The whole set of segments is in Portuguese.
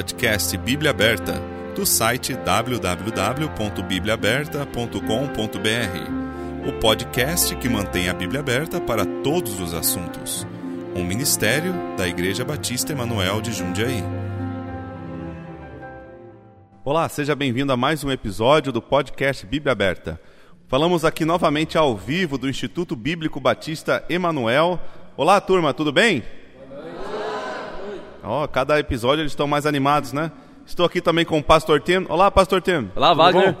Podcast Bíblia Aberta, do site www.bibliaaberta.com.br. O podcast que mantém a Bíblia aberta para todos os assuntos. Um ministério da Igreja Batista Emanuel de Jundiaí. Olá, seja bem-vindo a mais um episódio do podcast Bíblia Aberta. Falamos aqui novamente ao vivo do Instituto Bíblico Batista Emanuel. Olá, turma, tudo bem? Ó, oh, cada episódio eles estão mais animados, né? Estou aqui também com o Pastor Tem. Olá, Pastor Tem. Olá, Wagner.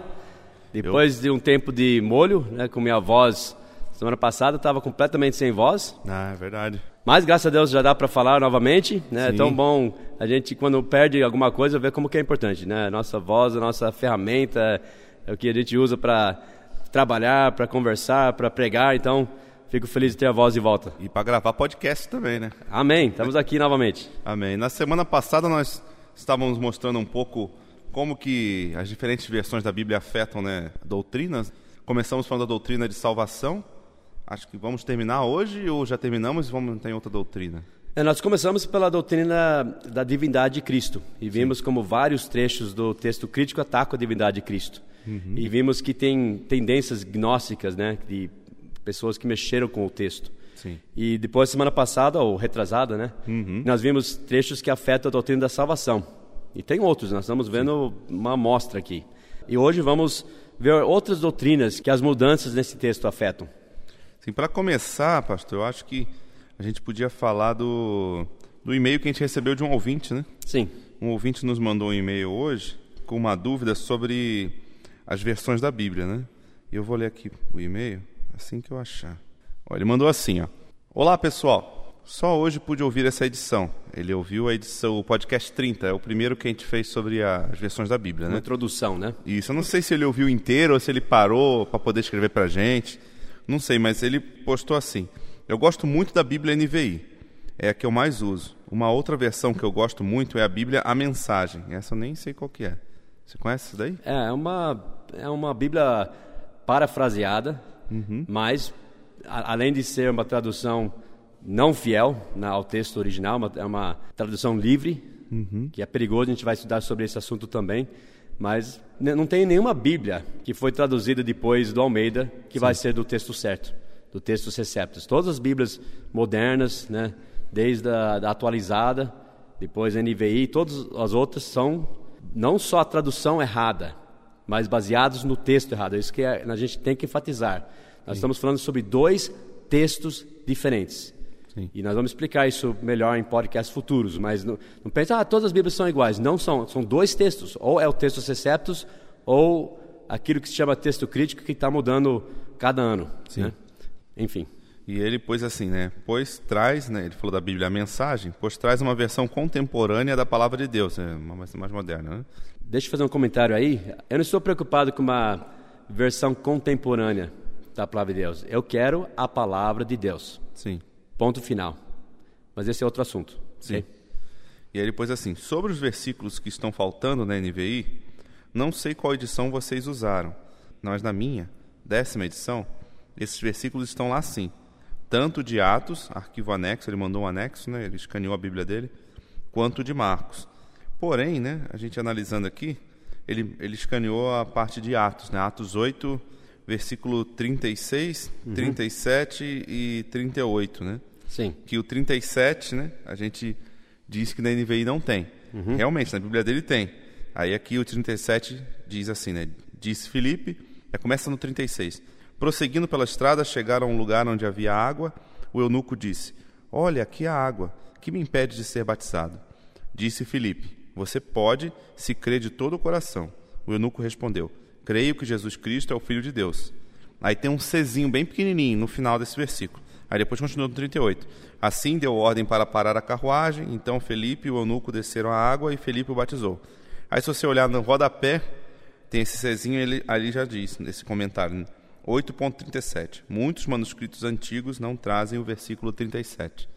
Depois Eu... de um tempo de molho, né, com minha voz, semana passada estava completamente sem voz. Ah, é verdade. Mas graças a Deus já dá para falar novamente, né? É tão bom a gente quando perde alguma coisa ver como que é importante, né? Nossa voz, a nossa ferramenta é o que a gente usa para trabalhar, para conversar, para pregar. Então, Fico feliz de ter a voz de volta. E para gravar podcast também, né? Amém. Estamos aqui novamente. Amém. Na semana passada nós estávamos mostrando um pouco como que as diferentes versões da Bíblia afetam, né, doutrinas. Começamos falando da doutrina de salvação. Acho que vamos terminar hoje ou já terminamos e vamos ter outra doutrina? É, nós começamos pela doutrina da divindade de Cristo e vimos Sim. como vários trechos do texto crítico atacam a divindade de Cristo. Uhum. E vimos que tem tendências gnósticas, né, de pessoas que mexeram com o texto. Sim. E depois, semana passada, ou retrasada, né? Uhum. Nós vimos trechos que afetam a doutrina da salvação. E tem outros, nós estamos vendo Sim. uma amostra aqui. E hoje vamos ver outras doutrinas que as mudanças nesse texto afetam. Sim, para começar, pastor, eu acho que a gente podia falar do, do e-mail que a gente recebeu de um ouvinte, né? Sim. Um ouvinte nos mandou um e-mail hoje com uma dúvida sobre as versões da Bíblia, né? E eu vou ler aqui o e-mail assim que eu achar. Ó, ele mandou assim, ó. Olá, pessoal. Só hoje pude ouvir essa edição. Ele ouviu a edição, o podcast 30, é o primeiro que a gente fez sobre as versões da Bíblia, né? Uma introdução, né? Isso, eu não sei se ele ouviu inteiro ou se ele parou para poder escrever pra gente. Não sei, mas ele postou assim: Eu gosto muito da Bíblia NVI. É a que eu mais uso. Uma outra versão que eu gosto muito é a Bíblia A Mensagem. Essa eu nem sei qual que é. Você conhece isso daí? É, é uma, é uma Bíblia parafraseada, Uhum. Mas, a, além de ser uma tradução não fiel na, ao texto original, uma, é uma tradução livre, uhum. que é perigoso, a gente vai estudar sobre esse assunto também. Mas não tem nenhuma Bíblia que foi traduzida depois do Almeida que Sim. vai ser do texto certo, do texto Receptus. Todas as Bíblias modernas, né, desde a da atualizada, depois a NVI, todas as outras são não só a tradução errada, mas baseados no texto errado. É isso que a gente tem que enfatizar. Nós Sim. estamos falando sobre dois textos diferentes. Sim. E nós vamos explicar isso melhor em podcasts futuros, mas não, não pense, ah, todas as Bíblias são iguais. Não são, são dois textos. Ou é o texto Receptus, ou aquilo que se chama texto crítico, que está mudando cada ano. Né? Enfim. E ele pôs assim, né? Pois traz, né? Ele falou da Bíblia a mensagem, pois traz uma versão contemporânea da palavra de Deus, é uma mais moderna, né? Deixa eu fazer um comentário aí. Eu não estou preocupado com uma versão contemporânea da palavra de Deus. Eu quero a palavra de Deus. Sim. Ponto final. Mas esse é outro assunto. Sim. Okay? E aí ele pôs assim: sobre os versículos que estão faltando na NVI, não sei qual edição vocês usaram, mas na minha, décima edição, esses versículos estão lá sim. Tanto de Atos, arquivo anexo, ele mandou um anexo, né? ele escaneou a Bíblia dele, quanto de Marcos. Porém, né, a gente analisando aqui, ele, ele escaneou a parte de Atos, né, Atos 8, versículo 36, uhum. 37 e 38, né? Sim. Que o 37, né, a gente diz que na NVI não tem. Uhum. Realmente, na Bíblia dele tem. Aí aqui o 37 diz assim, né? Disse Filipe, é, começa no 36. Prosseguindo pela estrada, chegaram a um lugar onde havia água. O eunuco disse: Olha, aqui há água. Que me impede de ser batizado? Disse Filipe: você pode, se crer de todo o coração. O eunuco respondeu: Creio que Jesus Cristo é o Filho de Deus. Aí tem um Czinho bem pequenininho no final desse versículo. Aí depois continua no 38. Assim deu ordem para parar a carruagem, então Felipe e o eunuco desceram a água e Felipe o batizou. Aí se você olhar no rodapé, tem esse Czinho, ele ali já diz, nesse comentário, 8.37. Muitos manuscritos antigos não trazem o versículo 37.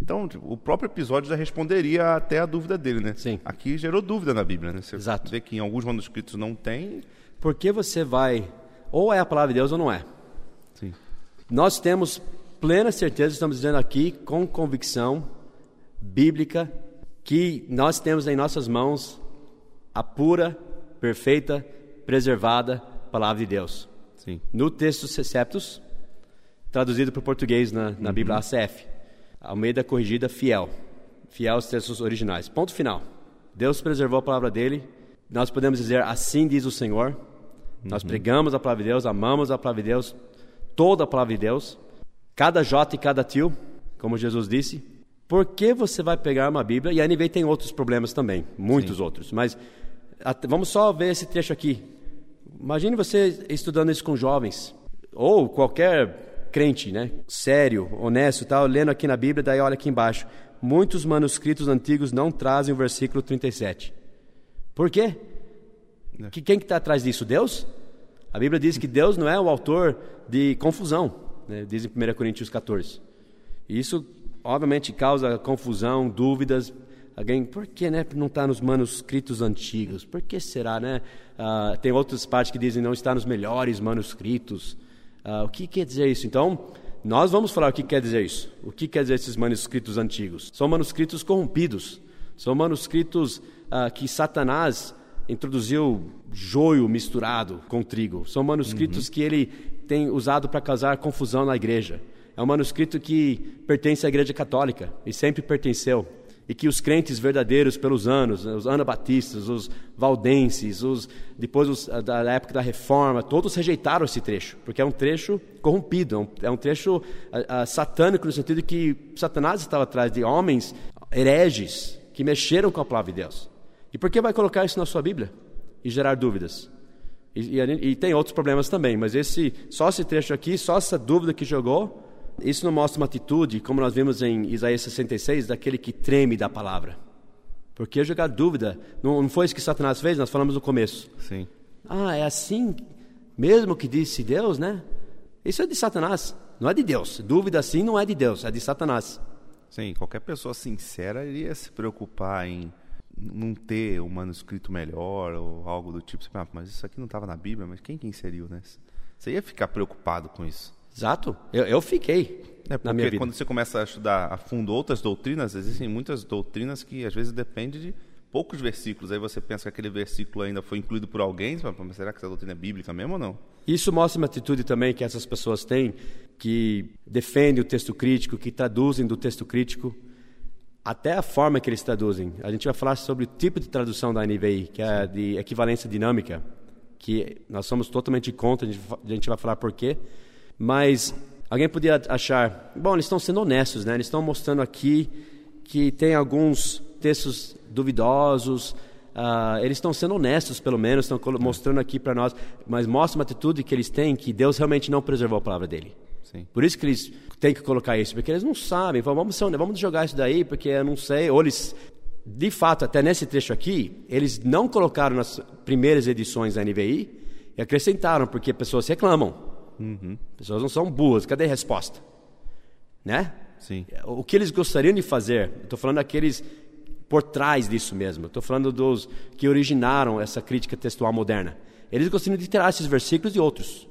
Então, o próprio episódio já responderia até a dúvida dele, né? Sim. Aqui gerou dúvida na Bíblia, né? Você Exato. vê que em alguns manuscritos não tem. Por que você vai. Ou é a palavra de Deus ou não é. Sim. Nós temos plena certeza, estamos dizendo aqui, com convicção bíblica, que nós temos em nossas mãos a pura, perfeita, preservada palavra de Deus. Sim. No texto Seceptus, traduzido para o português na, na uhum. Bíblia ACF, Almeida Corrigida Fiel. Fiel aos textos originais. Ponto final. Deus preservou a palavra dele. Nós podemos dizer, assim diz o Senhor. Uhum. Nós pregamos a palavra de Deus, amamos a palavra de Deus, toda a palavra de Deus, cada J e cada tio, como Jesus disse. Por que você vai pegar uma Bíblia? E a NVI tem outros problemas também, muitos Sim. outros. Mas vamos só ver esse trecho aqui. Imagine você estudando isso com jovens, ou qualquer crente, né? Sério, honesto, tal, lendo aqui na Bíblia, daí olha aqui embaixo. Muitos manuscritos antigos não trazem o versículo 37. Por quê? É. Que, quem que está atrás disso? Deus? A Bíblia diz que Deus não é o autor de confusão, né? diz em 1 Coríntios 14. Isso, obviamente, causa confusão, dúvidas, Alguém, por que né, não está nos manuscritos antigos? Por que será, né? Uh, tem outras partes que dizem não está nos melhores manuscritos. Uh, o que quer dizer isso? Então, nós vamos falar o que quer dizer isso. O que quer dizer esses manuscritos antigos? São manuscritos corrompidos. São manuscritos uh, que Satanás introduziu joio misturado com trigo. São manuscritos uhum. que ele tem usado para causar confusão na igreja. É um manuscrito que pertence à igreja católica e sempre pertenceu e que os crentes verdadeiros pelos anos, né, os anabatistas, os valdenses, os, depois os, da época da reforma, todos rejeitaram esse trecho, porque é um trecho corrompido, é um, é um trecho satânico no sentido que Satanás estava atrás de homens hereges que mexeram com a palavra de Deus. E por que vai colocar isso na sua Bíblia e gerar dúvidas? E, e, e tem outros problemas também, mas esse, só esse trecho aqui, só essa dúvida que jogou, isso não mostra uma atitude, como nós vimos em Isaías 66, daquele que treme da palavra. Porque jogar dúvida, não, não foi isso que Satanás fez? Nós falamos no começo. Sim. Ah, é assim mesmo que disse Deus, né? Isso é de Satanás, não é de Deus. Dúvida assim não é de Deus, é de Satanás. Sim, qualquer pessoa sincera iria se preocupar em não ter um manuscrito melhor ou algo do tipo. Ah, mas isso aqui não estava na Bíblia, mas quem que inseriu, né? Você ia ficar preocupado com isso. Exato. Eu, eu fiquei. É na minha vida. quando você começa a estudar a fundo outras doutrinas, existem muitas doutrinas que às vezes dependem de poucos versículos. Aí você pensa que aquele versículo ainda foi incluído por alguém, mas será que essa doutrina é bíblica mesmo ou não? Isso mostra uma atitude também que essas pessoas têm, que defendem o texto crítico, que traduzem do texto crítico, até a forma que eles traduzem. A gente vai falar sobre o tipo de tradução da NVI, que é de equivalência dinâmica, que nós somos totalmente contra, a gente vai falar por quê. Mas alguém podia achar, bom, eles estão sendo honestos, né? Eles estão mostrando aqui que tem alguns textos duvidosos, uh, eles estão sendo honestos, pelo menos, estão mostrando aqui para nós, mas mostra uma atitude que eles têm que Deus realmente não preservou a palavra dele. Sim. Por isso que eles têm que colocar isso, porque eles não sabem, vamos, vamos jogar isso daí, porque eu não sei, ou eles, de fato, até nesse trecho aqui, eles não colocaram nas primeiras edições da NVI e acrescentaram, porque pessoas reclamam. Uhum. Pessoas não são boas. Cadê a resposta? Né? Sim. O que eles gostariam de fazer? Estou falando daqueles por trás disso mesmo. Estou falando dos que originaram essa crítica textual moderna. Eles gostariam de tirar esses versículos e outros.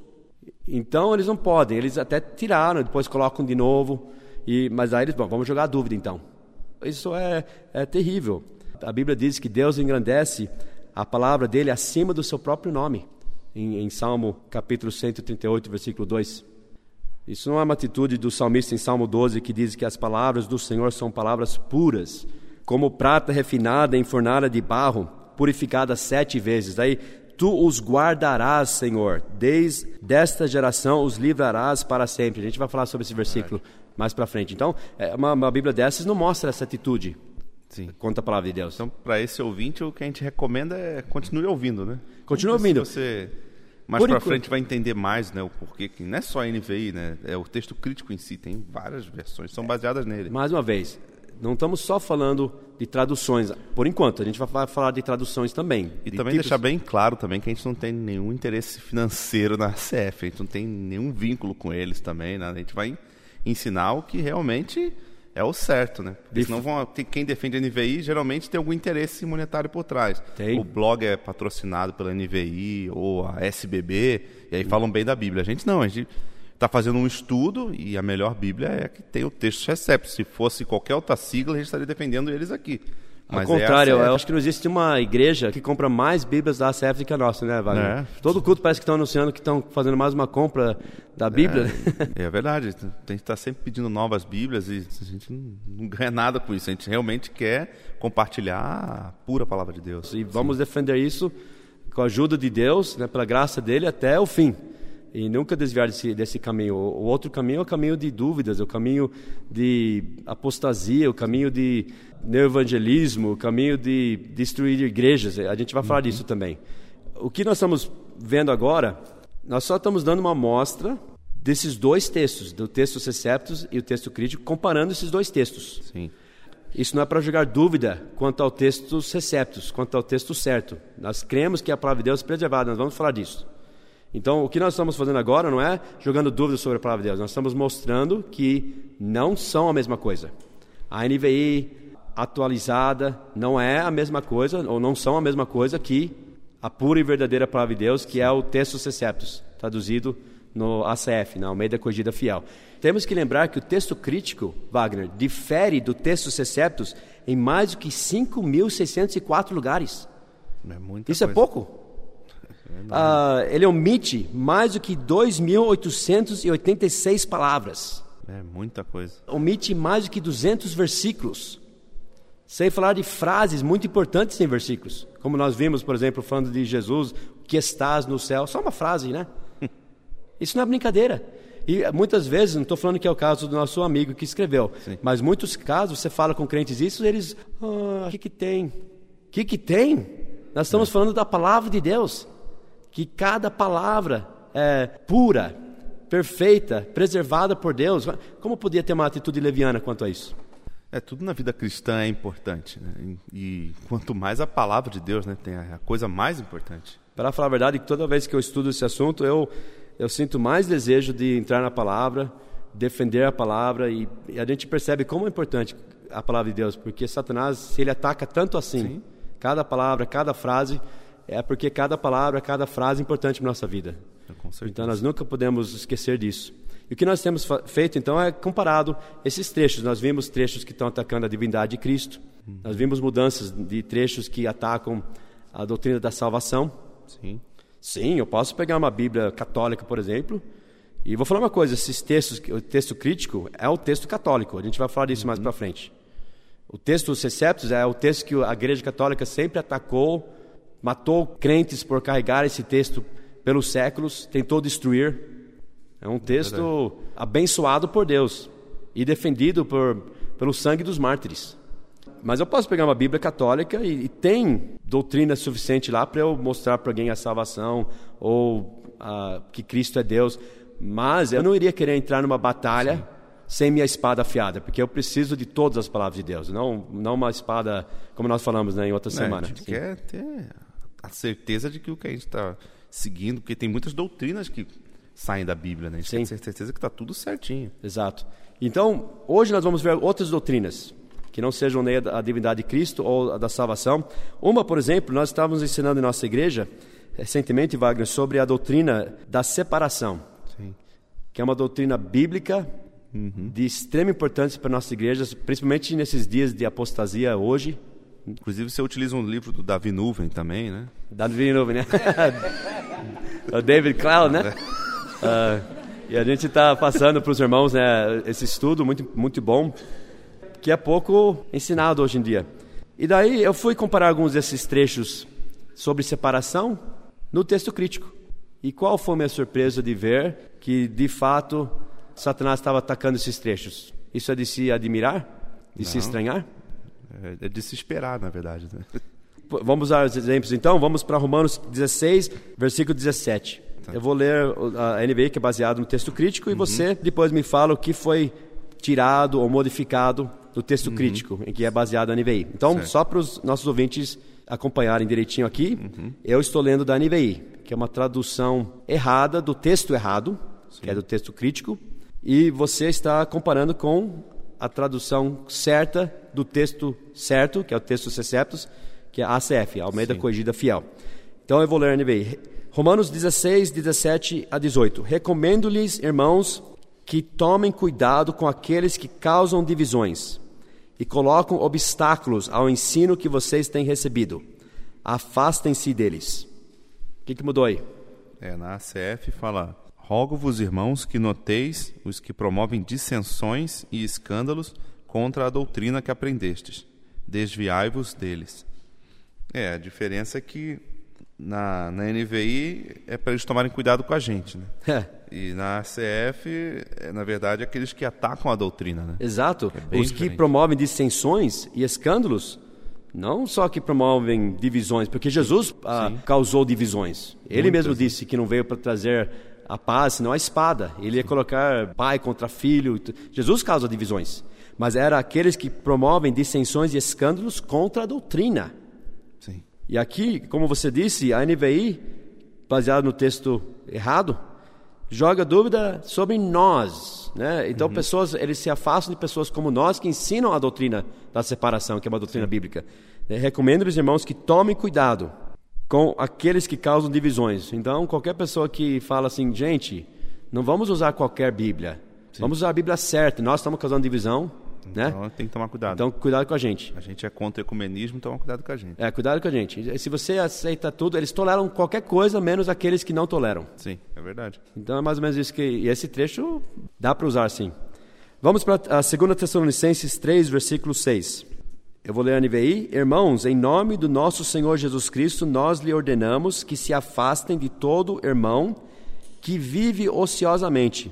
Então eles não podem. Eles até tiraram, depois colocam de novo. E, mas aí eles, bom, vamos jogar a dúvida então. Isso é, é terrível. A Bíblia diz que Deus engrandece a palavra dele acima do seu próprio nome em, em Salmo capítulo 138, versículo 2. Isso não é uma atitude do salmista em Salmo 12 que diz que as palavras do Senhor são palavras puras, como prata refinada em fornalha de barro, purificada sete vezes. Daí, tu os guardarás, Senhor, desde desta geração os livrarás para sempre. A gente vai falar sobre esse versículo mais para frente. Então, é, uma, uma Bíblia dessas não mostra essa atitude. Sim. Conta a palavra de Deus. Então, para esse ouvinte, o que a gente recomenda é continue ouvindo, né? Continue ouvindo. você mais para frente vai entender mais, né, o porquê que não é só NVI, né? É o texto crítico em si, tem várias versões, são baseadas nele. Mais uma vez, não estamos só falando de traduções, por enquanto, a gente vai falar de traduções também. E de também tipos... deixar bem claro também que a gente não tem nenhum interesse financeiro na CF, a gente não tem nenhum vínculo com eles também, né? A gente vai ensinar o que realmente é o certo, né? Porque senão vão, tem, quem defende a NVI geralmente tem algum interesse monetário por trás. Tem. O blog é patrocinado pela NVI ou a SBB, e aí falam bem da Bíblia. A gente não, a gente está fazendo um estudo e a melhor Bíblia é a que tem o texto recepto. Se fosse qualquer outra sigla, a gente estaria defendendo eles aqui. Ao Mas é contrário, a eu acho que não existe uma igreja que compra mais Bíblias da ACF do que a nossa, né, Wagner? É. Todo culto parece que estão anunciando que estão fazendo mais uma compra da Bíblia. É, é verdade. Tem que estar sempre pedindo novas Bíblias e a gente não, ganha nada com isso. A gente realmente quer compartilhar a pura palavra de Deus. E vamos defender isso com a ajuda de Deus, né, pela graça dele, até o fim. E nunca desviar desse, desse caminho. O, o outro caminho é o caminho de dúvidas, é o caminho de apostasia, o caminho de neoevangelismo, o caminho de destruir igrejas. A gente vai falar disso também. O que nós estamos vendo agora, nós só estamos dando uma amostra desses dois textos, do texto Seceptus e o texto crítico, comparando esses dois textos. Sim. Isso não é para jogar dúvida quanto ao texto receptos, quanto ao texto certo. Nós cremos que a palavra de Deus é preservada, nós vamos falar disso. Então, o que nós estamos fazendo agora não é jogando dúvidas sobre a palavra de Deus, nós estamos mostrando que não são a mesma coisa. A NVI atualizada não é a mesma coisa, ou não são a mesma coisa que a pura e verdadeira palavra de Deus, que é o texto receptos, traduzido no ACF, na Almeida Corrigida Fiel. Temos que lembrar que o texto crítico, Wagner, difere do texto receptos em mais do que 5.604 lugares. É Isso é coisa. pouco? Ah, ele omite mais do que 2.886 palavras. É muita coisa. Omite mais do que 200 versículos. Sem falar de frases muito importantes em versículos. Como nós vimos, por exemplo, falando de Jesus, que estás no céu. Só uma frase, né? Isso não é brincadeira. E muitas vezes, não estou falando que é o caso do nosso amigo que escreveu, Sim. mas muitos casos você fala com crentes isso, eles, ah, o que que tem? O que que tem? Nós estamos falando da palavra de Deus, que cada palavra é pura, perfeita, preservada por Deus. Como podia ter uma atitude leviana quanto a isso? É, tudo na vida cristã é importante. Né? E, quanto mais a palavra de Deus, né, tem a, a coisa mais importante. Para falar a verdade, toda vez que eu estudo esse assunto, eu, eu sinto mais desejo de entrar na palavra, defender a palavra, e, e a gente percebe como é importante a palavra de Deus, porque Satanás, se ele ataca tanto assim, Sim. cada palavra, cada frase, é porque cada palavra, cada frase é importante para nossa vida. Certeza. Então nós nunca podemos esquecer disso. E o que nós temos feito então é comparado esses trechos. Nós vimos trechos que estão atacando a divindade de Cristo. Nós vimos mudanças de trechos que atacam a doutrina da salvação. Sim. Sim, eu posso pegar uma Bíblia católica, por exemplo, e vou falar uma coisa: esses textos, o texto crítico é o texto católico. A gente vai falar disso mais para frente. O texto dos Receptos é o texto que a Igreja Católica sempre atacou, matou crentes por carregar esse texto pelos séculos, tentou destruir. É um texto abençoado por Deus e defendido por, pelo sangue dos mártires. Mas eu posso pegar uma Bíblia católica e, e tem doutrina suficiente lá para eu mostrar para alguém a salvação ou que Cristo é Deus. Mas eu não iria querer entrar numa batalha sem minha espada afiada, porque eu preciso de todas as palavras de Deus, não, não uma espada como nós falamos né, em outra É, semana. a gente Sim. quer ter a certeza de que o que a gente está seguindo, porque tem muitas doutrinas que saem da Bíblia, né? A gente Sim. tem certeza que está tudo certinho. Exato. Então, hoje nós vamos ver outras doutrinas que não sejam nem a divindade de Cristo ou a da salvação. Uma, por exemplo, nós estávamos ensinando em nossa igreja recentemente, Wagner, sobre a doutrina da separação, Sim. que é uma doutrina bíblica de extrema importância para nossas igrejas, principalmente nesses dias de apostasia hoje. Inclusive, você utiliza um livro do Davi Nuvem também, né? De novo, né? o David Cloud, né? Ah, e a gente está passando para os irmãos né, esse estudo muito, muito bom, que é pouco ensinado hoje em dia. E daí eu fui comparar alguns desses trechos sobre separação no texto crítico. E qual foi a minha surpresa de ver que, de fato, Satanás estava atacando esses trechos? Isso é de se admirar? De se Não. estranhar? É, é de se esperar, na verdade. Né? Vamos usar os exemplos então? Vamos para Romanos 16, versículo 17. Eu vou ler a NVI, que é baseado no texto crítico, e você depois me fala o que foi tirado ou modificado do texto crítico, em que é baseado na NVI. Então, Certo. só para os nossos ouvintes acompanharem direitinho aqui, eu estou lendo da NVI, que é uma tradução errada do texto errado, que é do texto crítico, e você está comparando com a tradução certa do texto certo, que é o texto Receptos, que é a ACF, Almeida Corrigida Fiel. Então eu vou ler a NVI. Romanos 16, 17 a 18. Recomendo-lhes, irmãos, que tomem cuidado com aqueles que causam divisões e colocam obstáculos ao ensino que vocês têm recebido. Afastem-se deles. O que, que mudou aí? É, na ACF fala: Rogo-vos, irmãos, que noteis os que promovem dissensões e escândalos contra a doutrina que aprendestes. Desviai-vos deles. É, a diferença é que na, na NVI é para eles tomarem cuidado com a gente, né? É. E na ACF, é, na verdade, aqueles que atacam a doutrina, né? Exato. É Os que diferente. promovem dissensões e escândalos, não só que promovem divisões, porque Jesus ah, causou divisões. Ele Muitas, mesmo disse que não veio para trazer a paz, senão a espada. Ele ia colocar pai contra filho. Jesus causa divisões. Mas era aqueles que promovem dissensões e escândalos contra a doutrina. Sim. E aqui, como você disse, a NVI, baseado no texto errado, joga dúvida sobre nós, né? Então pessoas, eles se afastam de pessoas como nós que ensinam a doutrina da separação, que é uma doutrina bíblica. Eu recomendo aos irmãos que tomem cuidado com aqueles que causam divisões. Então, qualquer pessoa que fala assim, gente, não vamos usar qualquer Bíblia. Vamos usar a Bíblia certa. Nós estamos causando divisão, né? Então tem que tomar cuidado. Então, cuidado com a gente. a gente é contra o ecumenismo, então cuidado com a gente. É, cuidado com a gente. Se você aceita tudo, eles toleram qualquer coisa, menos aqueles que não toleram. Sim, é verdade. Então é mais ou menos isso que. E esse trecho dá para usar sim. Vamos para a 2 Tessalonicenses 3, versículo 6. Eu vou ler a NVI. Irmãos, em nome do nosso Senhor Jesus Cristo, nós lhe ordenamos que se afastem de todo irmão que vive ociosamente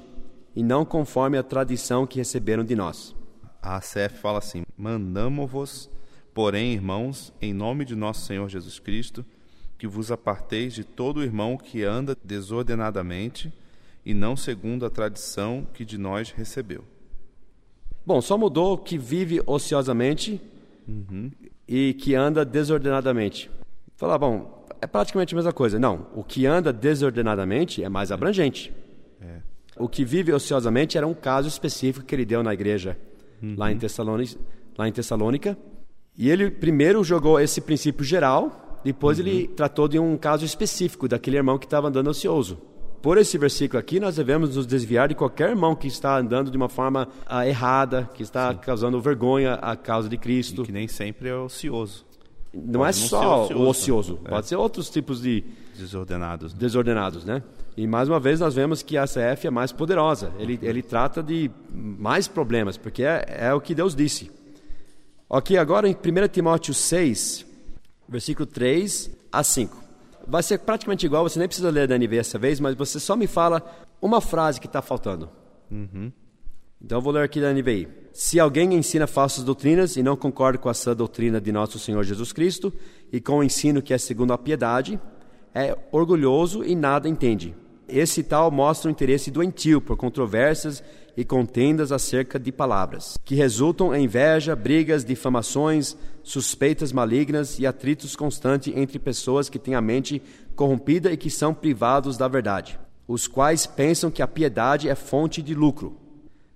e não conforme a tradição que receberam de nós. A ACF fala assim: Mandamo-vos, porém, irmãos, em nome de nosso Senhor Jesus Cristo, que vos aparteis de todo irmão que anda desordenadamente e não segundo a tradição que de nós recebeu. Bom, só mudou que vive ociosamente e que anda desordenadamente. Falar, bom, é praticamente a mesma coisa. Não, o que anda desordenadamente é mais abrangente. O que vive ociosamente era um caso específico que ele deu na igreja lá, em Tessalônica, lá em Tessalônica. E ele primeiro jogou esse princípio geral, depois ele tratou de um caso específico daquele irmão que estava andando ocioso. Por esse versículo aqui, nós devemos nos desviar de qualquer irmão que está andando de uma forma ah, errada, que está causando vergonha à causa de Cristo. Que nem sempre é ocioso. Não é Pode não só ser o ocioso, ocioso, né? pode ser outros tipos de Desordenados. né? desordenados, né? E mais uma vez nós vemos que a CF é mais poderosa. Ele, ele trata de mais problemas, porque é, é o que Deus disse. Ok, agora em 1 Timóteo 6, versículo 3 a 5. Vai ser praticamente igual, você nem precisa ler da NV essa vez, mas você só me fala uma frase que está faltando. Então eu vou ler aqui da NVI. Se alguém ensina falsas doutrinas e não concorda com a sã doutrina de nosso Senhor Jesus Cristo e com o ensino que é segundo a piedade, é orgulhoso e nada entende. Esse tal mostra um interesse doentio por controvérsias e contendas acerca de palavras, que resultam em inveja, brigas, difamações, suspeitas malignas e atritos constantes entre pessoas que têm a mente corrompida e que são privados da verdade, os quais pensam que a piedade é fonte de lucro.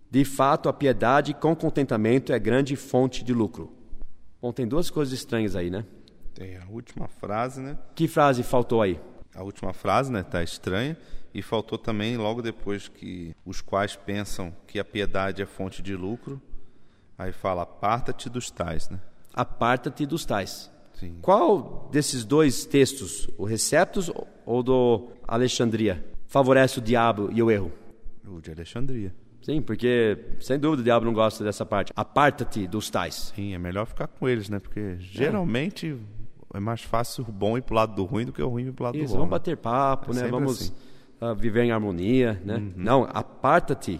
De fato, a piedade com contentamento é grande fonte de lucro. Bom, tem duas coisas estranhas aí, né? Tem a última frase, né? Que frase faltou aí? A última frase, né? Tá estranha. E faltou também, logo depois que os quais pensam que a piedade é fonte de lucro, aí fala, aparta-te dos tais, né? Aparta-te dos tais. Sim. Qual desses dois textos, o Receptus ou do Alexandria, favorece o diabo e o erro? O de Alexandria. Sim, porque sem dúvida o diabo não gosta dessa parte. Aparta-te dos tais. Sim, é melhor ficar com eles, né? Porque geralmente é mais fácil o bom ir pro lado do ruim do que o ruim ir pro lado Isso, do bom. vamos né? bater papo, É né? Vamos assim. ah, viver em harmonia, né? Não, aparta-te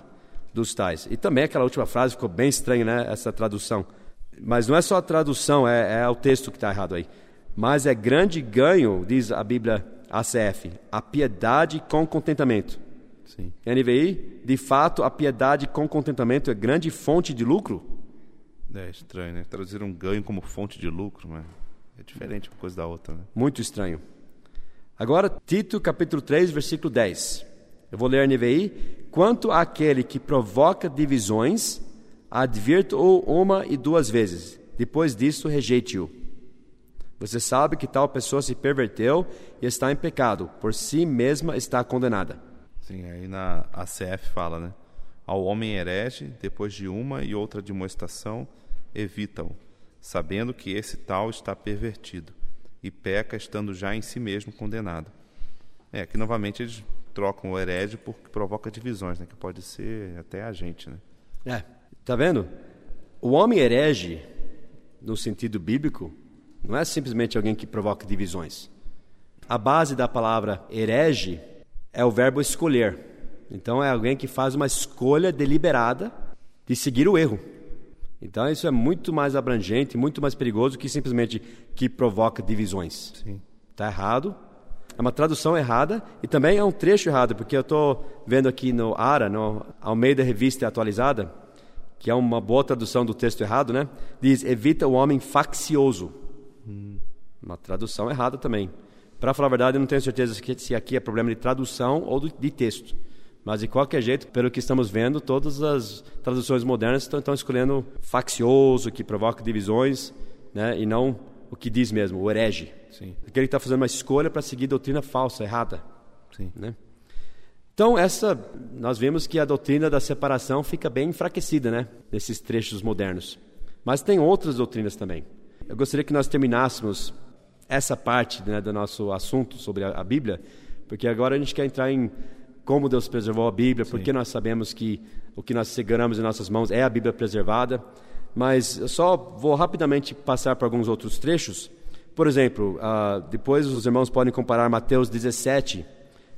dos tais. E também aquela última frase ficou bem estranha, né? Essa tradução. Mas não é só a tradução, é, é o texto que está errado aí. Mas é grande ganho, diz a Bíblia ACF, a piedade com contentamento. Sim. NVI, de fato, a piedade com contentamento é grande fonte de lucro? É estranho, né? Traduzir um ganho como fonte de lucro, mas é diferente uma coisa da outra, né? Muito estranho. Agora, Tito capítulo 3, versículo 10. Eu vou ler a NVI. Quanto àquele que provoca divisões, advirto-o uma e duas vezes. Depois disso, rejeite-o. Você sabe que tal pessoa se perverteu e está em pecado, por si mesma está condenada. Sim, aí na ACF fala, né? Ao homem herege, depois de uma e outra demonstração, evita-o, sabendo que esse tal está pervertido e peca estando já em si mesmo condenado. É, aqui novamente eles trocam o herege porque provoca divisões, né? Que pode ser até a gente, né? É, tá vendo? O homem herege, no sentido bíblico, não é simplesmente alguém que provoca divisões. A base da palavra herege é o verbo escolher. Então é alguém que faz uma escolha deliberada de seguir o erro. Então isso é muito mais abrangente, muito mais perigoso que simplesmente que provoca divisões. Está errado. É uma tradução errada e também é um trecho errado, porque eu estou vendo aqui no ARA, no Almeida Revista Atualizada, que é uma boa tradução do texto errado, né? Diz: evita o homem faccioso. Hum. Uma tradução errada também. Para falar a verdade, eu não tenho certeza se aqui é problema de tradução ou de texto. Mas, de qualquer jeito, pelo que estamos vendo, todas as traduções modernas estão, estão escolhendo faccioso, que provoca divisões, né? e não o que diz mesmo, o herege. Sim. Aquele que está fazendo uma escolha para seguir doutrina falsa, errada. Sim. Né? Então, essa, nós vemos que a doutrina da separação fica bem enfraquecida né? nesses trechos modernos. Mas tem outras doutrinas também. Eu gostaria que nós terminássemos essa parte né, do nosso assunto sobre a, a Bíblia, porque agora a gente quer entrar em como Deus preservou a Bíblia, porque nós sabemos que o que nós seguramos em nossas mãos é a Bíblia preservada. Mas eu só vou rapidamente passar para alguns outros trechos. Por exemplo, uh, depois os irmãos podem comparar Mateus 17,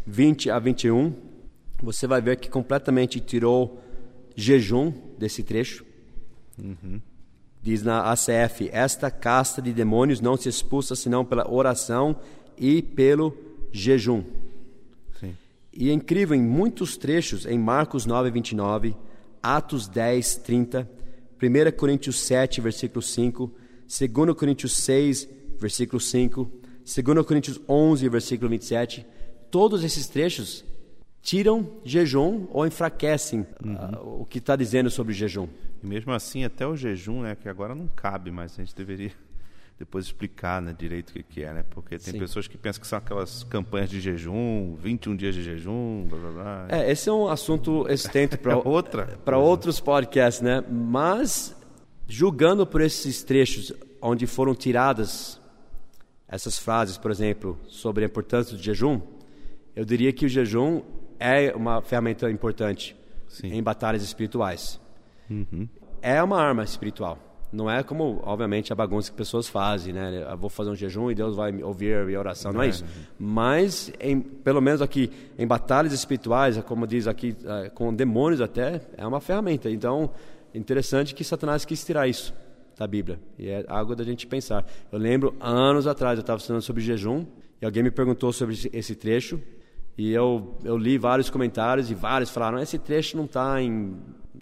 20 a 21. Você vai ver que completamente tirou jejum desse trecho. Uhum. Diz na ACF: Esta casta de demônios não se expulsa senão pela oração e pelo jejum. E é incrível em muitos trechos, em Marcos 9, 29, Atos 10, 30, 1 Coríntios 7, versículo 5, 2 Coríntios 6, versículo 5, 2 Coríntios 11, versículo 27, todos esses trechos tiram jejum ou enfraquecem uhum. uh, o que está dizendo sobre jejum. E mesmo assim, até o jejum, né, que agora não cabe, mas a gente deveria depois explicar né, direito o que, que é, né? Porque tem Sim. pessoas que pensam que são aquelas campanhas de jejum, 21 dias de jejum, blá blá blá. É, esse é um assunto extenso para é outra para outros podcasts, né? Mas julgando por esses trechos onde foram tiradas essas frases, por exemplo, sobre a importância do jejum, eu diria que o jejum é uma ferramenta importante Sim. em batalhas espirituais. Uhum. É uma arma espiritual. Não é como, obviamente, a bagunça que pessoas fazem, né? Eu vou fazer um jejum e Deus vai ouvir a minha oração. Não é, é isso. Mas, em, pelo menos aqui, em batalhas espirituais, como diz aqui, é, com demônios até, é uma ferramenta. Então, interessante que Satanás quis tirar isso da Bíblia. E é algo da gente pensar. Eu lembro, anos atrás, eu estava estudando sobre jejum e alguém me perguntou sobre esse trecho. E eu, eu li vários comentários e vários falaram: esse trecho não está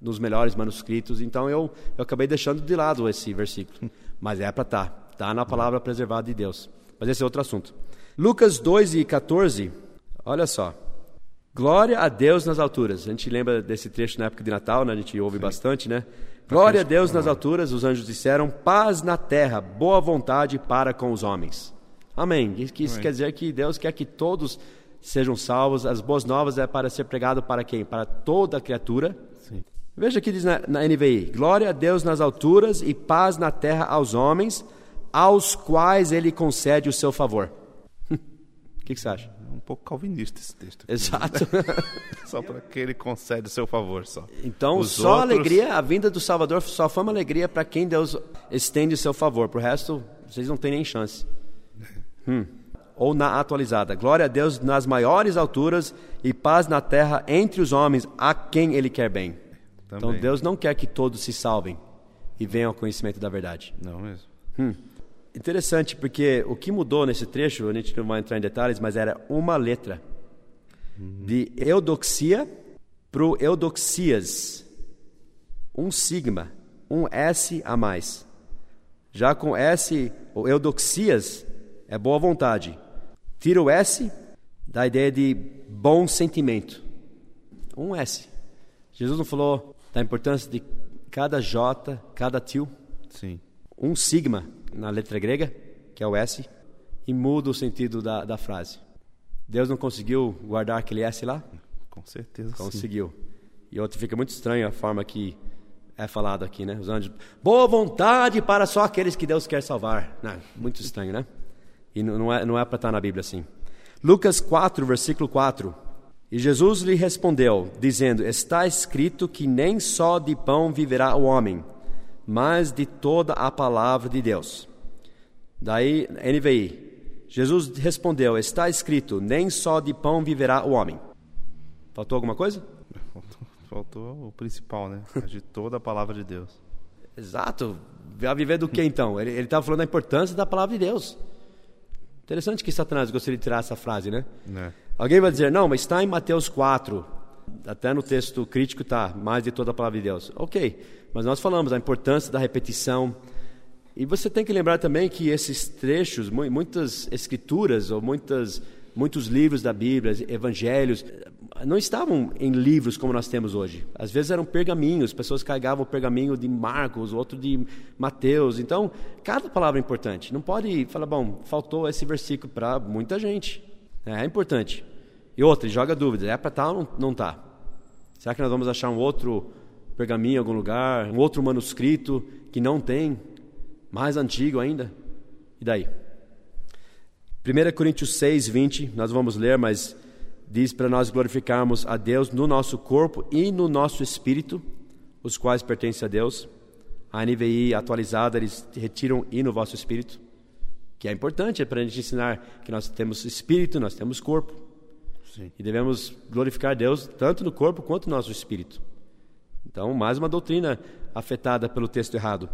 nos melhores manuscritos, então eu, eu acabei deixando de lado esse versículo. Mas é para estar, tá, está na palavra preservada de Deus. Mas esse é outro assunto. Lucas 2 e 14, olha só. Glória a Deus nas alturas. A gente lembra desse trecho na época de Natal, né? a gente ouve Sim. bastante, né? Glória a Deus nas alturas, os anjos disseram, paz na terra, boa vontade para com os homens. Amém. Isso Amém. quer dizer que Deus quer que todos sejam salvos. As boas novas é para ser pregado para quem? Para toda criatura. Sim. Veja que diz na, na NVI: Glória a Deus nas alturas e paz na terra aos homens, aos quais ele concede o seu favor. O que, que, você acha? É um pouco calvinista esse texto. Aqui, né? Exato. só para que ele concede o seu favor, só. Então, Os só outros... alegria, a vinda do Salvador só foi uma alegria para quem Deus estende o seu favor. Para o resto, vocês não têm nem chance. É. Hum. Ou na atualizada. Glória a Deus nas maiores alturas e paz na terra entre os homens a quem ele quer bem. Também. Então Deus não quer que todos se salvem e venham ao conhecimento da verdade. Não mesmo. Hum. Interessante, porque o que mudou nesse trecho, a gente não vai entrar em detalhes, mas era uma letra. Uhum. De eudoxia para o eudoxias. Um sigma, um S a mais. Já com S, o eudoxias, é boa vontade. Tira o S da ideia de bom sentimento. Um S. Jesus não falou da importância de cada J, cada tio. Sim. Um sigma na letra grega, que é o S, e muda o sentido da, da frase. Deus não conseguiu guardar aquele S lá? Com certeza. Conseguiu. Sim. E outro fica muito estranho a forma que é falado aqui, né? Os anjos, boa vontade para só aqueles que Deus quer salvar. Não, muito estranho, né? E não é, não é para estar na Bíblia assim. Lucas 4, versículo 4. E Jesus lhe respondeu, dizendo: Está escrito que nem só de pão viverá o homem, mas de toda a palavra de Deus. Daí, NVI. Jesus respondeu: Está escrito, nem só de pão viverá o homem. Faltou alguma coisa? Faltou o principal, né? De toda a palavra de Deus. Exato. Vai viver do que então? Ele estava falando da importância da palavra de Deus. Interessante que Satanás gostaria de tirar essa frase, né? É. Alguém vai dizer, não, mas está em Mateus 4. Até no texto crítico está, mais de toda a palavra de Deus. Ok, mas nós falamos a importância da repetição. E você tem que lembrar também que esses trechos, muitas escrituras ou muitas, muitos livros da Bíblia, evangelhos, não estavam em livros como nós temos hoje. Às vezes eram pergaminhos, pessoas carregavam o pergaminho de Marcos, outro de Mateus. Então, cada palavra é importante. Não pode falar, bom, faltou esse versículo para muita gente. É, é, importante. E outra, joga dúvida, é para estar tá ou não está? Será que nós vamos achar um outro pergaminho em algum lugar, um outro manuscrito que não tem, mais antigo ainda? E daí? 1 Coríntios 6, 20, nós vamos ler, mas diz para nós glorificarmos a Deus no nosso corpo e no nosso espírito, os quais pertencem a Deus. A NVI atualizada, eles retiram e no vosso espírito, que é importante é para a gente ensinar que nós temos espírito, nós temos corpo. Sim. E devemos glorificar a Deus tanto no corpo quanto no nosso espírito. Então, mais uma doutrina afetada pelo texto errado.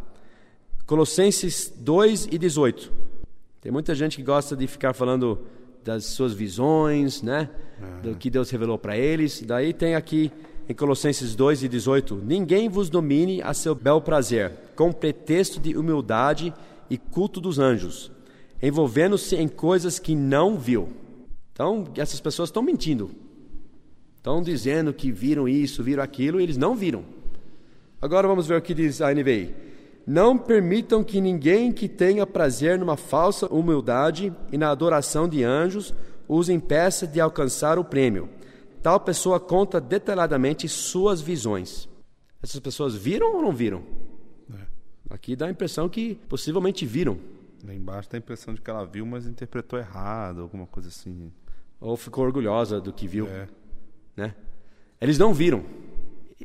Colossenses 2 e 18. Tem muita gente que gosta de ficar falando das suas visões, né? Do que Deus revelou para eles. Daí tem aqui em Colossenses 2 e 18: Ninguém vos domine a seu bel prazer, com pretexto de humildade e culto dos anjos, envolvendo-se em coisas que não viu. Então, essas pessoas estão mentindo. Estão dizendo que viram isso, viram aquilo, e eles não viram. Agora vamos ver o que diz a NVI. Não permitam que ninguém que tenha prazer numa falsa humildade e na adoração de anjos os impeça de alcançar o prêmio. Tal pessoa conta detalhadamente suas visões. Essas pessoas viram ou não viram? É. Aqui dá a impressão que possivelmente viram. Lá embaixo dá a impressão de que ela viu, mas interpretou errado, alguma coisa assim. Ou ficou orgulhosa do que viu. É. Né? Eles não viram.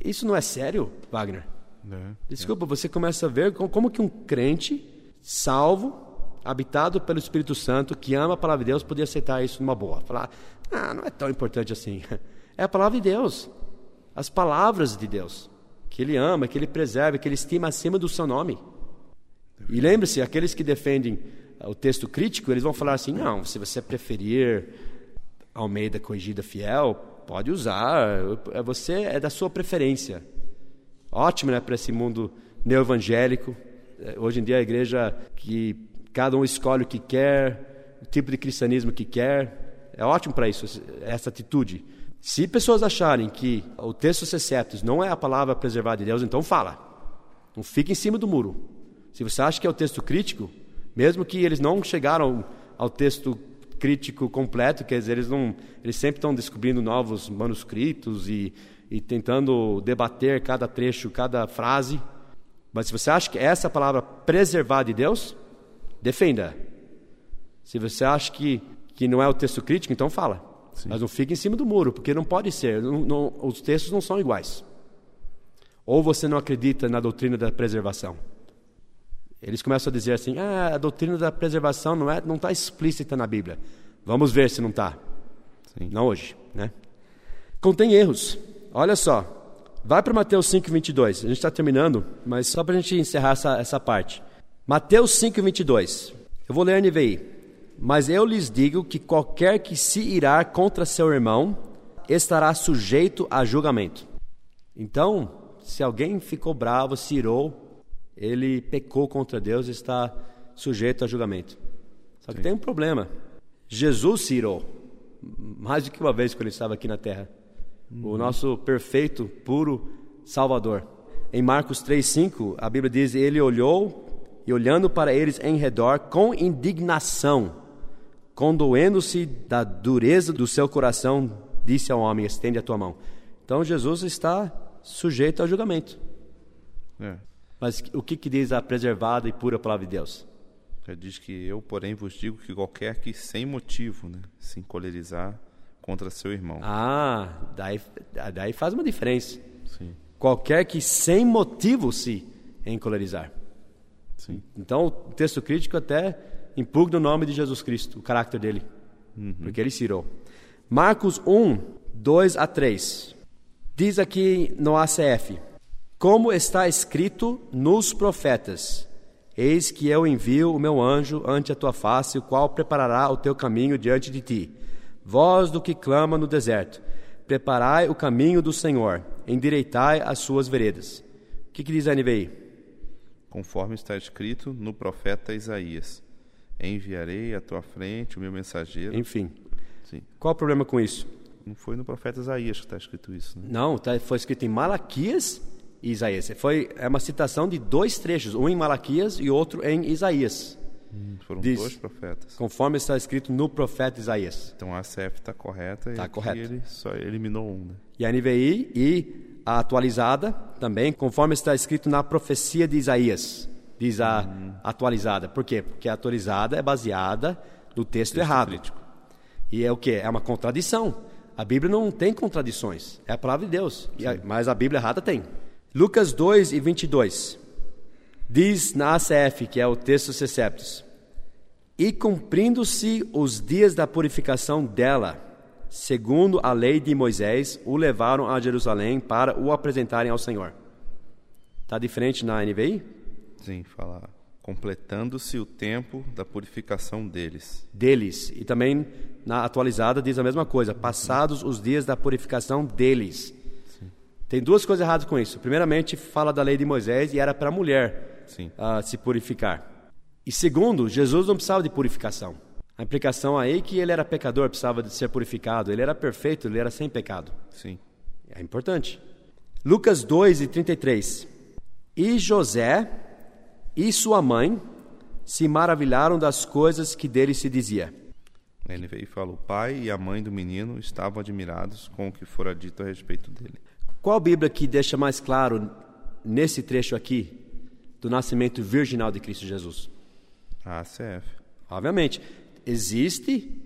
Isso não é sério, Wagner? É, Desculpa, é. você começa a ver como que um crente salvo, habitado pelo Espírito Santo, que ama a palavra de Deus, podia aceitar isso numa boa. Falar, ah, não é tão importante assim. É a palavra de Deus, as palavras de Deus, que ele ama, que ele preserva, que ele estima acima do seu nome. E lembre-se, aqueles que defendem o texto crítico, eles vão falar assim: não, se você preferir Almeida Corrigida Fiel, pode usar, você é da sua preferência ótimo né, para esse mundo neo-evangélico. É, hoje em dia a igreja que cada um escolhe o que quer, o tipo de cristianismo que quer. É ótimo para isso, essa atitude. Se pessoas acharem que o texto Cetos não é a palavra preservada de Deus, então fala. Não fique em cima do muro. Se você acha que é o texto crítico, mesmo que eles não chegaram ao texto crítico completo, quer dizer, eles, não, eles sempre estão descobrindo novos manuscritos e e tentando debater cada trecho, cada frase. Mas se você acha que essa é palavra preservar de Deus, defenda. Se você acha que, que não é o texto crítico, então fala. Sim. Mas não fique em cima do muro, porque não pode ser. Não, não, os textos não são iguais. Ou você não acredita na doutrina da preservação. Eles começam a dizer assim: ah, a doutrina da preservação não é, não está explícita na Bíblia. Vamos ver se não está. Não hoje, né? Contém erros. Olha só, vai para Mateus 5, 22. A gente está terminando, mas só para a gente encerrar essa, essa parte. Mateus 5, 22. Eu vou ler a NVI. Mas eu lhes digo que qualquer que se irá contra seu irmão estará sujeito a julgamento. Então, se alguém ficou bravo, se irou, ele pecou contra Deus e está sujeito a julgamento. Só que Sim. tem um problema. Jesus se irou mais do que uma vez quando ele estava aqui na terra uhum. o nosso perfeito, puro Salvador. Em Marcos 3,5, a Bíblia diz: Ele olhou e, olhando para eles em redor, com indignação, condoendo-se da dureza do seu coração, disse ao homem: Estende a tua mão. Então Jesus está sujeito ao julgamento. É. Mas o que, que diz a preservada e pura palavra de Deus? Já diz que eu, porém, vos digo que qualquer que sem motivo né, se encolerizar contra seu irmão. Ah, daí, daí faz uma diferença. Sim, Qualquer que sem motivo se encolerizar. sim. Então, o texto crítico até impugna o nome de Jesus Cristo, o caráter dele, porque ele cirou. Marcos 1, 2 a 3. Diz aqui no ACF: Como está escrito nos profetas: Eis que eu envio o meu anjo ante a tua face, o qual preparará o teu caminho diante de ti. Voz do que clama no deserto: Preparai o caminho do Senhor, endireitai as suas veredas. O que, que diz a NVI? Conforme está escrito no profeta Isaías: Enviarei à tua frente o meu mensageiro. Enfim, Sim. qual o problema com isso? Não foi no profeta Isaías que está escrito isso, né? Não, tá, foi escrito em Malaquias e Isaías. Foi, é uma citação de dois trechos, um em Malaquias e outro em Isaías, Foram Diz. dois profetas. conforme está escrito no profeta Isaías. Então a ACF está correta Tá e correto. ele só eliminou um, né? E a NVI e a atualizada também, conforme está escrito na profecia de Isaías, diz a atualizada. Por quê? Porque a atualizada é baseada no texto, errado. crítico. E é o que? É uma contradição. A Bíblia não tem contradições. É a palavra de Deus. A- mas a Bíblia errada tem. Lucas 2 e 22. Diz na ACF, que é o texto Seceptus. E cumprindo-se os dias da purificação dela, segundo a lei de Moisés, o levaram a Jerusalém para o apresentarem ao Senhor. Está diferente na NVI? Sim, fala. Completando-se o tempo da purificação deles. deles. E também na atualizada diz a mesma coisa, passados os dias da purificação deles. Tem duas coisas erradas com isso. Primeiramente, fala da lei de Moisés e era para a mulher Sim. ah, se purificar. E segundo, Jesus não precisava de purificação. A implicação aí é que ele era pecador, precisava de ser purificado. Ele era perfeito, ele era sem pecado. Sim. É importante. Lucas 2 e 33. E José e sua mãe se maravilharam das coisas que dele se dizia. A NVI fala: o pai e a mãe do menino estavam admirados com o que fora dito a respeito dele. Qual Bíblia que deixa mais claro nesse trecho aqui do nascimento virginal de Cristo Jesus? A ACF. Obviamente, existe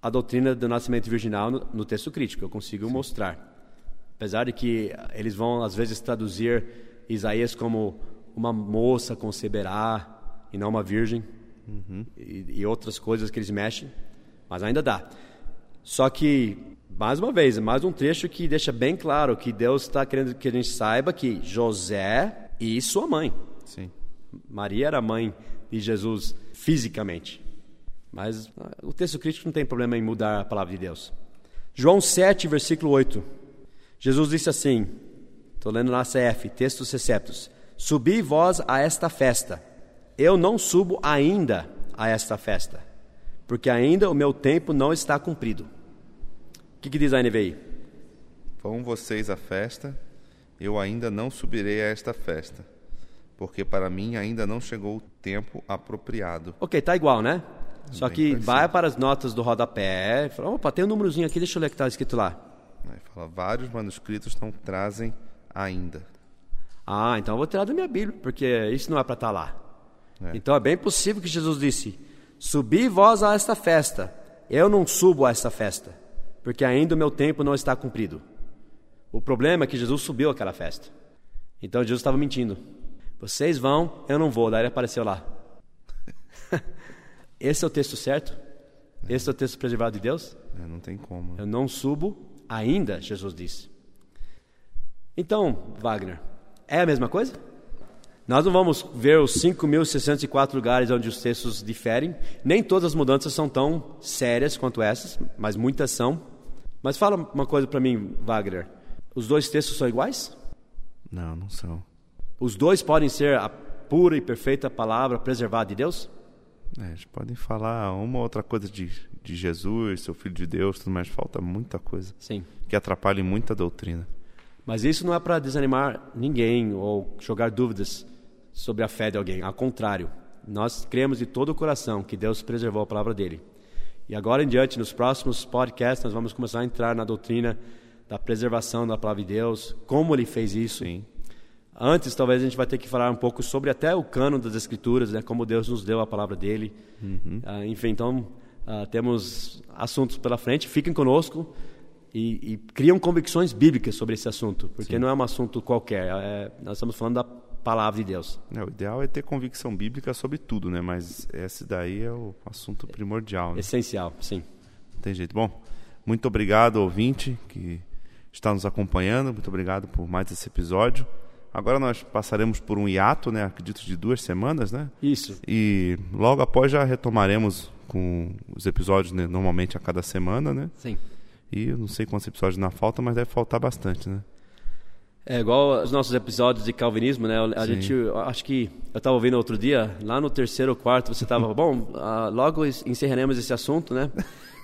a doutrina do nascimento virginal no, no texto crítico, eu consigo mostrar. Apesar de que eles vão às vezes traduzir Isaías como uma moça conceberá e não uma virgem e, e outras coisas que eles mexem, mas ainda dá. Só que mais uma vez, mais um trecho que deixa bem claro que Deus está querendo que a gente saiba que José e sua mãe Sim. Maria era mãe de Jesus fisicamente. Mas ah, o texto crítico não tem problema em mudar a palavra de Deus. João 7, versículo 8. Jesus disse assim: estou lendo na ACF, textos receptos: Subi vós a esta festa. Eu não subo ainda a esta festa, porque ainda o meu tempo não está cumprido. O que, que diz a NVI? Vão vocês à festa, eu ainda não subirei a esta festa, porque para mim ainda não chegou o tempo apropriado. Ok, tá igual, né? Só Bem que parecido. vai para as notas do rodapé. Fala, Opa, tem um númerozinho aqui, deixa eu ler o que está escrito lá. Aí fala: vários manuscritos não trazem ainda. Ah, então eu vou tirar da minha Bíblia, porque isso não é para estar lá. É. Então é bem possível que Jesus disse: Subi vós a esta festa, eu não subo a esta festa, porque ainda o meu tempo não está cumprido. O problema é que Jesus subiu àquela festa. Então Jesus estava mentindo. Vocês vão, eu não vou. Daí ele apareceu lá. Esse é o texto certo? Esse é o texto preservado de Deus? É, não tem como. Eu não subo ainda, Jesus disse. Então, Wagner, é a mesma coisa? Nós não vamos ver os 5.604 lugares onde os textos diferem. Nem todas as mudanças são tão sérias quanto essas, mas muitas são. Mas fala uma coisa para mim, Wagner. Os dois textos são iguais? Não, não são. Os dois podem ser a pura e perfeita palavra preservada de Deus? É, eles podem falar uma ou outra coisa de, de Jesus, seu filho de Deus, tudo mais. Falta muita coisa Sim. que atrapalha muita doutrina. Mas isso não é para desanimar ninguém ou jogar dúvidas sobre a fé de alguém. Ao contrário, nós cremos de todo o coração que Deus preservou a palavra dele. E agora em diante, nos próximos podcasts, nós vamos começar a entrar na doutrina da preservação da palavra de Deus, como ele fez isso, Sim. Antes, talvez a gente vai ter que falar um pouco sobre até o cano das Escrituras, né? Como Deus nos deu a palavra dele. Uhum. Uh, enfim, então uh, temos assuntos pela frente. Fiquem conosco e, e criam convicções bíblicas sobre esse assunto, porque Sim. não é um assunto qualquer. É, nós estamos falando da palavra de Deus. É, o ideal é ter convicção bíblica sobre tudo, né? Mas esse daí é o assunto primordial. Né? Essencial, sim. Não tem jeito. Bom, muito obrigado, ouvinte, que está nos acompanhando. Muito obrigado por mais esse episódio. Agora nós passaremos por um hiato, né? Acredito de duas semanas, né? Isso. E logo após já retomaremos com os episódios, né? normalmente a cada semana, né? Sim. E eu não sei quantos episódios na falta, mas deve faltar bastante, né? É igual os nossos episódios de calvinismo, né? A Sim. gente, acho que eu estava ouvindo outro dia, lá no terceiro ou quarto, você estava, bom, uh, logo encerraremos esse assunto, né?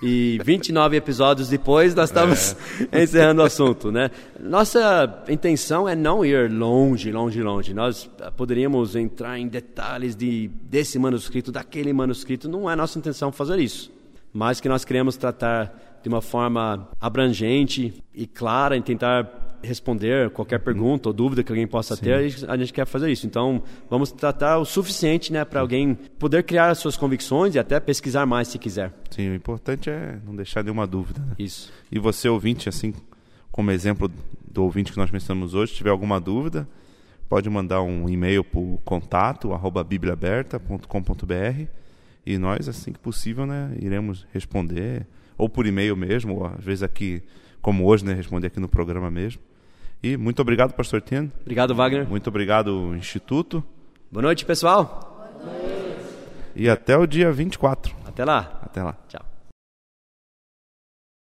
E 29 episódios depois nós estamos é. encerrando o assunto, né? Nossa intenção é não ir longe, longe, longe. Nós poderíamos entrar em detalhes de desse manuscrito, daquele manuscrito. Não é nossa intenção fazer isso. Mas que nós queremos tratar de uma forma abrangente e clara em tentar responder qualquer uhum. pergunta ou dúvida que alguém possa Sim. ter, a gente quer fazer isso. Então, vamos tratar o suficiente né, para alguém poder criar as suas convicções e até pesquisar mais se quiser. Sim, o importante é não deixar nenhuma dúvida. Né? Isso. E você, ouvinte, assim como exemplo do ouvinte que nós mencionamos hoje, se tiver alguma dúvida, pode mandar um e-mail para o contato, arroba bibliaaberta.com.br e nós, assim que possível, né, iremos responder, ou por e-mail mesmo, ou às vezes aqui, como hoje, né, responder aqui no programa mesmo. E muito obrigado, pastor Tino. Obrigado, Wagner. Muito obrigado, Instituto. Boa noite, pessoal. Boa noite. E até o dia 24. Até lá. Até lá. Tchau.